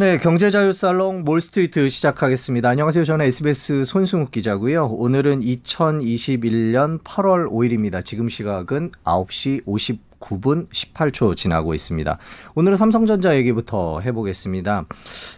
네, 경제자유살롱 몰스트리트 시작하겠습니다. 안녕하세요. 저는 SBS 손승욱 기자고요. 오늘은 2021년 8월 5일입니다. 지금 시각은 9시 59분 18초 지나고 있습니다. 오늘은 삼성전자 얘기부터 해보겠습니다.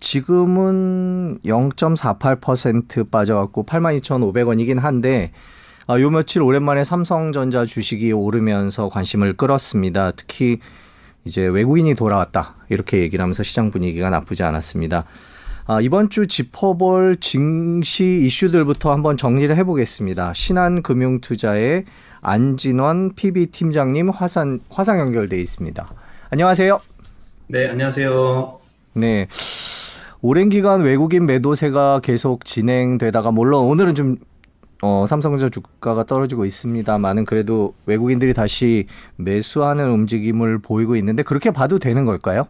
지금은 0.48% 빠져갖고 82,500원이긴 한데 아, 요 며칠 오랜만에 삼성전자 주식이 오르면서 관심을 끌었습니다. 특히 이제 외국인이 돌아왔다 이렇게 얘기를 하면서 시장 분위기가 나쁘지 않았습니다. 아, 이번 주 짚어볼 증시 이슈들부터 한번 정리를 해보겠습니다. 신한금융투자의 안진원 PB 팀장님 화상 화상 연결돼 있습니다. 안녕하세요. 네, 안녕하세요. 네. 오랜 기간 외국인 매도세가 계속 진행되다가 물론 오늘은 좀 어, 삼성전자 주가가 떨어지고 있습니다만은 그래도 외국인들이 다시 매수하는 움직임을 보이고 있는데 그렇게 봐도 되는 걸까요?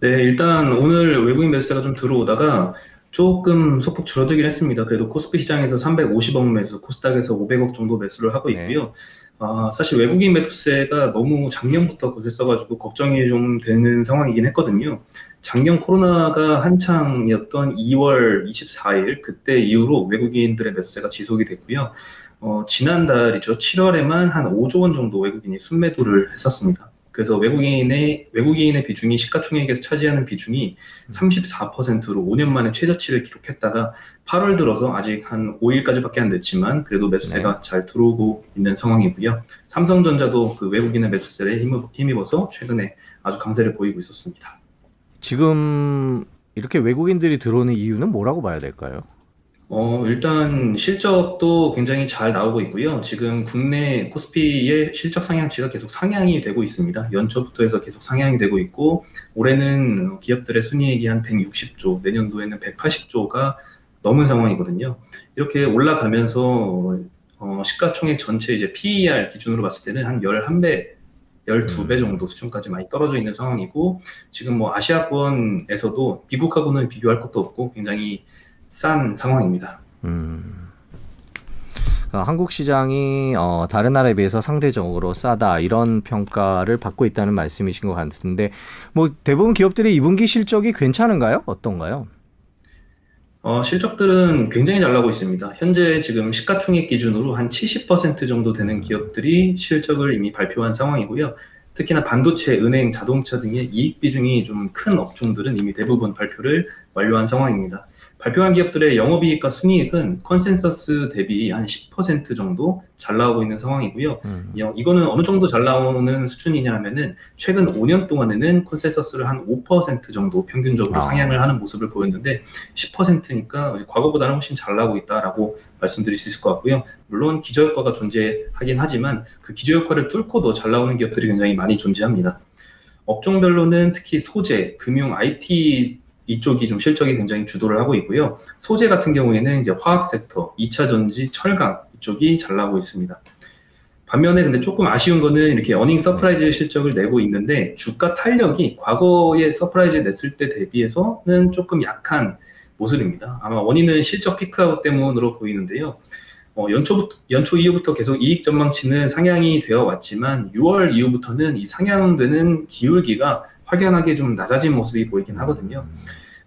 네, 일단 오늘 외국인 매수세가 좀 들어오다가 조금 소폭 줄어들긴 했습니다. 그래도 코스피 시장에서 350억 매수, 코스닥에서 500억 정도 매수를 하고 네. 있고요. 네. 아, 사실 외국인 매수세가 너무 작년부터 거셌어가지고 걱정이 좀 되는 상황이긴 했거든요. 작년 코로나가 한창이었던 2월 24일 그때 이후로 외국인들의 매수세가 지속이 됐고요. 어, 지난달이죠. 7월에만 한 5조 원 정도 외국인이 순매도를 했었습니다. 그래서 외국인의 외국인의 비중이 시가총액에서 차지하는 비중이 34%로 5년 만에 최저치를 기록했다가 8월 들어서 아직 한 5일까지밖에 안 됐지만 그래도 매수세가 네. 잘 들어오고 있는 상황이고요. 삼성전자도 그 외국인의 매수세에 힘입어서 최근에 아주 강세를 보이고 있었습니다. 지금 이렇게 외국인들이 들어오는 이유는 뭐라고 봐야 될까요? 어, 일단 실적도 굉장히 잘 나오고 있고요. 지금 국내 코스피의 실적 상향치가 계속 상향이 되고 있습니다. 연초부터 해서 계속 상향이 되고 있고, 올해는 기업들의 순이익이 한 160조, 내년도에는 180조가 넘은 상황이거든요. 이렇게 올라가면서 어, 시가총액 전체 이제 PER 기준으로 봤을 때는 한 11배 12배 음. 정도 수준까지 많이 떨어져 있는 상황이고 지금 뭐 아시아권에서도 미국하고는 비교할 것도 없고 굉장히 싼 상황입니다. 음. 어, 한국 시장이 어, 다른 나라에 비해서 상대적으로 싸다 이런 평가를 받고 있다는 말씀이신 것 같은데 뭐 대부분 기업들의 2분기 실적이 괜찮은가요? 어떤가요? 어, 실적들은 굉장히 잘 나고 있습니다. 현재 지금 시가총액 기준으로 한 70% 정도 되는 기업들이 실적을 이미 발표한 상황이고요. 특히나 반도체, 은행, 자동차 등의 이익 비중이 좀 큰 업종들은 이미 대부분 발표를 완료한 상황입니다. 발표한 기업들의 영업이익과 순이익은 컨센서스 대비 한 10% 정도 잘 나오고 있는 상황이고요. 음. 이거는 어느 정도 잘 나오는 수준이냐 하면은 최근 5년 동안에는 컨센서스를 한 5% 정도 평균적으로 아. 상향을 하는 모습을 보였는데 10%니까 과거보다는 훨씬 잘 나오고 있다라고 말씀드릴 수 있을 것 같고요. 물론 기저효과가 존재하긴 하지만 그 기저효과를 뚫고도 잘 나오는 기업들이 굉장히 많이 존재합니다. 업종별로는 특히 소재, 금융, IT 이쪽이 좀 실적이 굉장히 주도를 하고 있고요. 소재 같은 경우에는 이제 화학 섹터, 2차 전지, 철강 이쪽이 잘 나오고 있습니다. 반면에 근데 조금 아쉬운 거는 이렇게 earning surprise 실적을 내고 있는데 주가 탄력이 과거에 surprise 냈을 때 대비해서는 조금 약한 모습입니다. 아마 원인은 실적 peak out 때문으로 보이는데요. 어, 연초부터, 연초 이후부터 계속 이익 전망치는 상향이 되어 왔지만 6월 이후부터는 이 상향되는 기울기가 확연하게 좀 낮아진 모습이 보이긴 하거든요.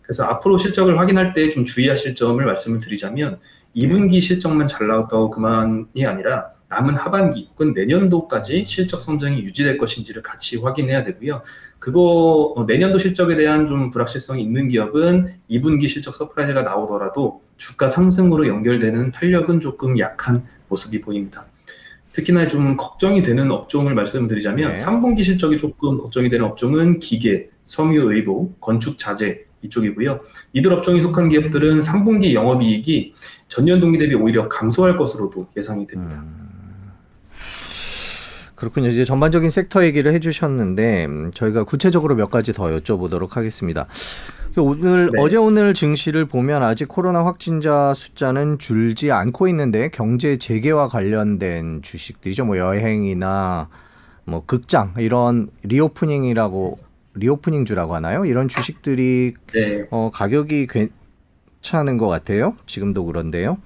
그래서 앞으로 실적을 확인할 때 좀 주의하실 점을 말씀을 드리자면 2분기 실적만 잘 나왔다고 그만이 아니라 남은 하반기 혹은 내년도까지 실적 성장이 유지될 것인지를 같이 확인해야 되고요. 그거 어, 내년도 실적에 대한 좀 불확실성이 있는 기업은 2분기 실적 surprise가 나오더라도 주가 상승으로 연결되는 탄력은 조금 약한 모습이 보입니다. 특히나 좀 걱정이 되는 업종을 말씀드리자면 네. 3분기 실적이 조금 걱정이 되는 업종은 기계, 섬유의류, 건축 자재 이쪽이고요. 이들 업종이 속한 기업들은 3분기 영업이익이 전년 동기 대비 오히려 감소할 것으로도 예상이 됩니다. 음. 그렇군요. 이제 전반적인 섹터 얘기를 해주셨는데 음, 저희가 구체적으로 몇 가지 더 여쭤보도록 하겠습니다. 그 오늘 네. 어제 오늘 증시를 보면 아직 코로나 확진자 숫자는 줄지 않고 있는데 경제 재개와 관련된 주식들이죠. 뭐 여행이나 뭐 극장 이런 reopening이라고 리오프닝주라고 하나요? 이런 주식들이 네. 어, 가격이 괜찮은 것 같아요. 지금도 그런데요.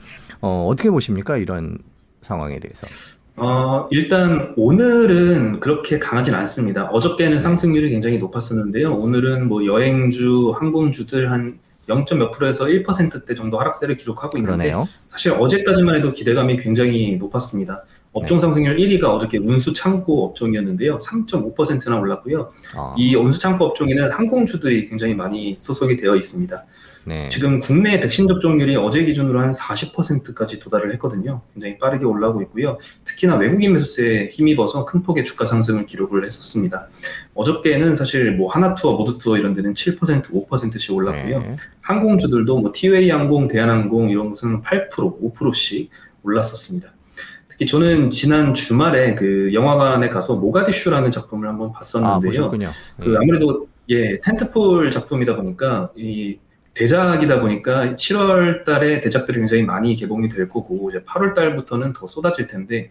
어, 어떻게 보십니까? 이런 상황에 대해서. 어, 일단 오늘은 그렇게 강하진 않습니다. 어저께는 상승률이 굉장히 높았었는데요. 오늘은 뭐 여행주, 항공주들 한 0. 몇 프로에서 1%대 정도 하락세를 기록하고 있는데 그러네요. 사실 어제까지만 해도 기대감이 굉장히 높았습니다. 업종 네. 상승률 1위가 어저께 운수 창고 업종이었는데요. 3.5%나 올랐고요. 아, 이 운수 창고 업종에는 항공주들이 굉장히 많이 소속이 되어 있습니다. 네. 지금 국내 백신 접종률이 어제 기준으로 한 40%까지 도달을 했거든요. 굉장히 빠르게 올라오고 있고요. 특히나 외국인 매수세에 힘입어서 큰 폭의 주가 상승을 기록을 했었습니다. 어저께는 사실 뭐 하나투어, 모두투어 이런 데는 7%, 5%씩 올랐고요. 네. 항공주들도 뭐 티웨이 항공, 대한항공 이런 것은 8%, 5%씩 올랐었습니다. 저는 지난 주말에 그 영화관에 가서 모가디슈라는 작품을 한번 아, 봤었는데요. 보셨군요. 그 아무래도 예 텐트폴 작품이다 보니까 이 대작이다 보니까 7월 달에 대작들이 굉장히 많이 개봉이 될 거고 이제 8월 달부터는 더 쏟아질 텐데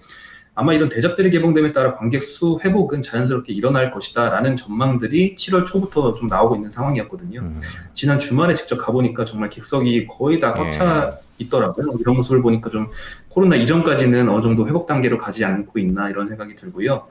아마 이런 대작들이 개봉됨에 따라 관객 수 회복은 자연스럽게 일어날 것이다라는 전망들이 7월 초부터 좀 나오고 있는 상황이었거든요. 음, 지난 주말에 직접 가보니까 정말 객석이 거의 다 꽉차 있더라고요. 이런 모습을 보니까 좀 코로나 이전까지는 어느 정도 회복 단계로 가지 않고 있나 이런 생각이 들고요.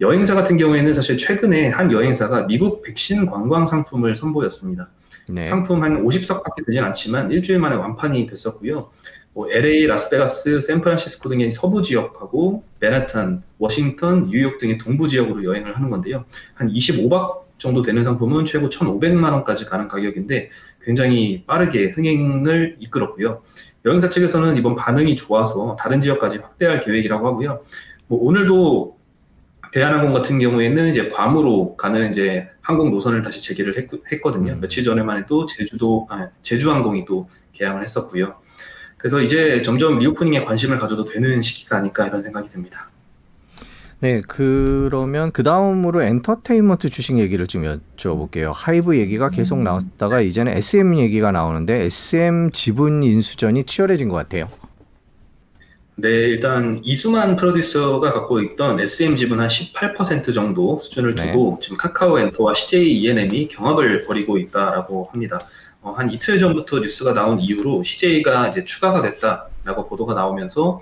여행사 같은 경우에는 사실 최근에 한 여행사가 미국 백신 관광 상품을 선보였습니다. 네. 상품 한 50석밖에 되진 않지만 일주일 만에 완판이 됐었고요. 뭐 LA, 라스베가스, 샌프란시스코 등의 서부 지역하고 맨하탄, 워싱턴, 뉴욕 등의 동부 지역으로 여행을 하는 건데요. 한 25박 정도 되는 상품은 최고 1,500만 원까지 가는 가격인데 굉장히 빠르게 흥행을 이끌었고요. 여행사 측에서는 이번 반응이 좋아서 다른 지역까지 확대할 계획이라고 하고요. 뭐 오늘도 대한항공 같은 경우에는 이제 괌으로 가는 이제 항공 노선을 다시 재개를 했, 거든요 음. 며칠 전에만 해도 제주도, 아, 제주항공이 또 개항을 했었고요. 그래서 이제 점점 reopening에 관심을 가져도 되는 시기가 아닐까 이런 생각이 듭니다. 네, 그러면 그 다음으로 엔터테인먼트 주식 얘기를 좀 여쭤볼게요. 하이브 얘기가 계속 나왔다가 이제는 SM 얘기가 나오는데 SM 지분 인수전이 치열해진 것 같아요. 네, 일단 이수만 프로듀서가 갖고 있던 SM 지분 한 18% 정도 수준을 네. 두고 지금 카카오 엔터와 CJ ENM이 경합을 벌이고 있다라고 합니다. 어, 한 이틀 전부터 뉴스가 나온 이후로 CJ가 이제 추가가 됐다라고 보도가 나오면서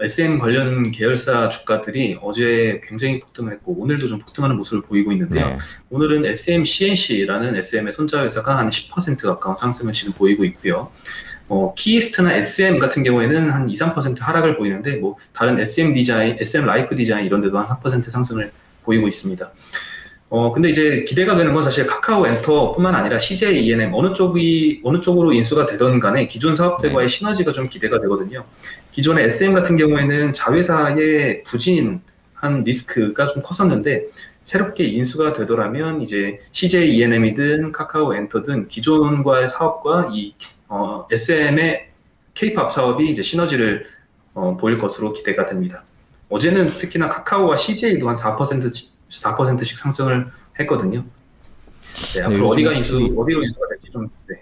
SM 관련 계열사 주가들이 어제 굉장히 폭등을 했고 오늘도 좀 폭등하는 모습을 보이고 있는데요. 네. 오늘은 SM CNC라는 SM의 손자 회사가 한 10% 가까운 상승을 지금 보이고 있고요. 어, 키이스트나 SM 같은 경우에는 한 2, 3% 하락을 보이는데 뭐 다른 SM 디자인, SM 라이프 디자인 이런 데도 한 4% 상승을 보이고 있습니다. 어, 근데 이제 기대가 되는 건 사실 카카오 엔터뿐만 아니라 CJ ENM 어느 쪽이 어느 쪽으로 인수가 되던 간에 기존 사업들과의 시너지가 좀 기대가 되거든요. 기존의 SM 같은 경우에는 자회사의 부진한 리스크가 좀 컸었는데 새롭게 인수가 되더라면 이제 CJ ENM이든 카카오 엔터든 기존과의 사업과 이 어, SM의 K-팝 사업이 이제 시너지를 어, 보일 것으로 기대가 됩니다. 어제는 특히나 카카오와 CJ도 한 4%씩 4%씩 상승을 했거든요. 네, 앞으로 요즘 어디가 인수 확실히- 어디로 인수가 될지 좀 네.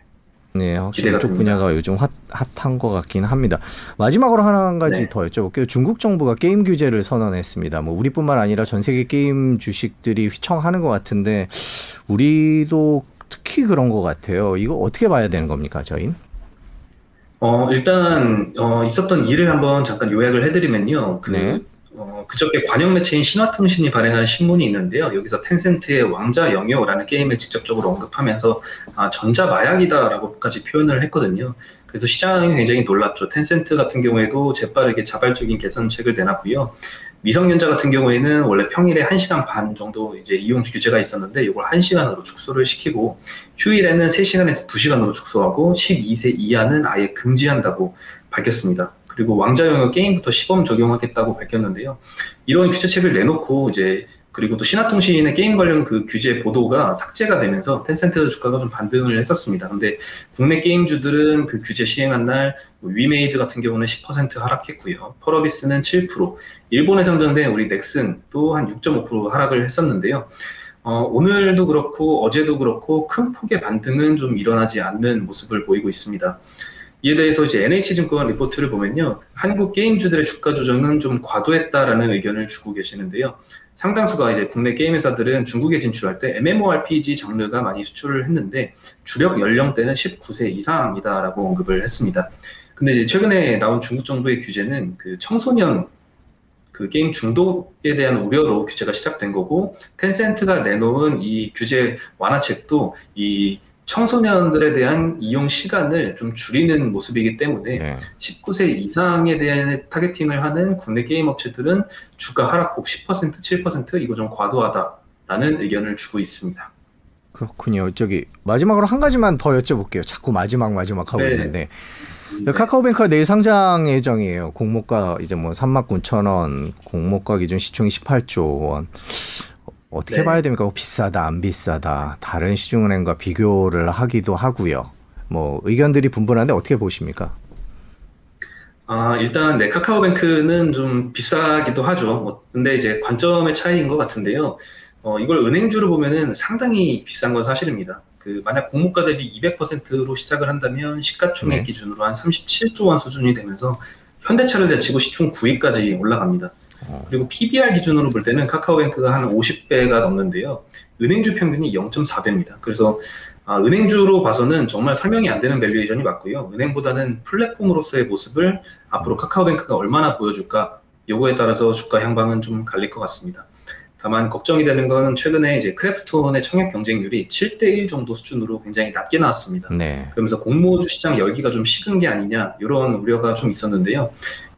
네, 확실히 이쪽. 분야가 요즘 핫, 핫한 것 같긴 합니다. 마지막으로 하나 한 가지 네. 더 여쭤볼게요. 중국 정부가 게임 규제를 선언했습니다. 뭐 우리뿐만 아니라 전 세계 게임 주식들이 휘청하는 것 같은데 우리도 특히 그런 것 같아요. 이거 어떻게 봐야 되는 겁니까, 저희는? 어, 일단 어, 있었던 일을 한번 잠깐 요약을 해드리면요. 그 네. 어, 그저께 관영 매체인 신화통신이 발행한 신문이 있는데요. 여기서 텐센트의 왕자 영요라는 게임을 직접적으로 언급하면서 아, 전자 마약이다라고까지 표현을 했거든요. 그래서 시장이 굉장히 놀랐죠. 텐센트 같은 경우에도 재빠르게 자발적인 개선책을 내놨고요. 미성년자 같은 경우에는 원래 평일에 1시간 반 정도 이제 이용 규제가 있었는데 이걸 1시간으로 축소를 시키고 휴일에는 3시간에서 2시간으로 축소하고 12세 이하는 아예 금지한다고 밝혔습니다. 그리고 왕자 영역 게임부터 시범 적용하겠다고 밝혔는데요. 이런 규제책을 내놓고 이제 그리고 또 신화통신의 게임 관련 그 규제 보도가 삭제가 되면서 텐센트 주가가 좀 반등을 했었습니다. 근데 국내 게임주들은 그 규제 시행한 날 뭐 위메이드 같은 경우는 10% 하락했고요. 펄어비스는 7%, 일본에 상장된 우리 넥슨 또 한 6.5% 하락을 했었는데요. 어, 오늘도 그렇고 어제도 그렇고 큰 폭의 반등은 좀 일어나지 않는 모습을 보이고 있습니다. 이에 대해서 이제 NH증권 리포트를 보면요. 한국 게임주들의 주가 조정은 좀 과도했다라는 의견을 주고 계시는데요. 상당수가 이제 국내 게임 회사들은 중국에 진출할 때 MMORPG 장르가 많이 수출을 했는데 주력 연령대는 19세 이상이다라고 언급을 했습니다. 근데 이제 최근에 나온 중국 정부의 규제는 그 청소년 그 게임 중독에 대한 우려로 규제가 시작된 거고 텐센트가 내놓은 이 규제 완화책도 이 청소년들에 대한 이용 시간을 좀 줄이는 모습이기 때문에 네. 19세 이상에 대한 targeting을 하는 국내 게임 업체들은 주가 하락폭 10% 7% 이거 좀 과도하다라는 의견을 주고 있습니다. 그렇군요. 저기 마지막으로 한 가지만 더 여쭤볼게요. 자꾸 마지막 마지막 하고 네. 있는데 네. 카카오뱅크가 내일 상장 예정이에요. 공모가 이제 뭐 3만 9천 원, 공모가 기준 시총이 18조 원. 어떻게 네. 봐야 됩니까? 뭐 비싸다, 안 비싸다. 다른 시중은행과 비교를 하기도 하고요. 뭐 의견들이 분분한데 어떻게 보십니까? 아, 일단 네, 카카오뱅크는 좀 비싸기도 하죠. 뭐, 근데 이제 관점의 차이인 것 같은데요. 어, 이걸 은행주로 보면은 상당히 비싼 건 사실입니다. 그 만약 공모가 대비 200%로 시작을 한다면 시가총액 네. 기준으로 한 37조 원 수준이 되면서 현대차를 제치고 시총 9위까지 올라갑니다. 어. 그리고 PBR 기준으로 볼 때는 카카오뱅크가 한 50배가 넘는데요. 은행주 평균이 0.4배입니다. 그래서 아, 은행주로 봐서는 정말 설명이 안 되는 valuation이 맞고요. 은행보다는 플랫폼으로서의 모습을 앞으로 카카오뱅크가 얼마나 보여줄까 요거에 따라서 주가 향방은 좀 갈릴 것 같습니다. 다만 걱정이 되는 건 최근에 이제 크래프톤의 청약 경쟁률이 7대1 정도 수준으로 굉장히 낮게 나왔습니다. 네. 그러면서 공모주 시장 열기가 좀 식은 게 아니냐 이런 우려가 좀 있었는데요.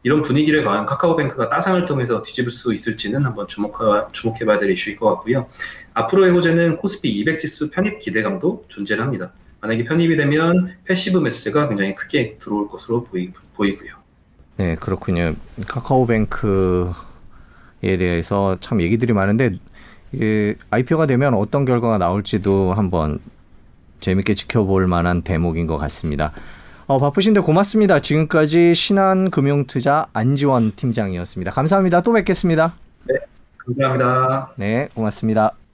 이런 분위기를 과연 카카오뱅크가 따상을 통해서 뒤집을 수 있을지는 한번 주목하, 주목해봐야 될 이슈일 것 같고요. 앞으로의 호재는 코스피 200 지수 편입 기대감도 존재를 합니다. 만약에 편입이 되면 passive 매수세가 굉장히 크게 들어올 것으로 보이, 보이고요. 네, 그렇군요. 카카오뱅크 에 대해서 참 얘기들이 많은데 이게 IPO가 되면 어떤 결과가 나올지도 한번 재밌게 지켜볼 만한 대목인 것 같습니다. 어, 바쁘신데 고맙습니다. 지금까지 신한금융투자 안지원 팀장이었습니다. 감사합니다. 또 뵙겠습니다. 네, 감사합니다. 네, 고맙습니다.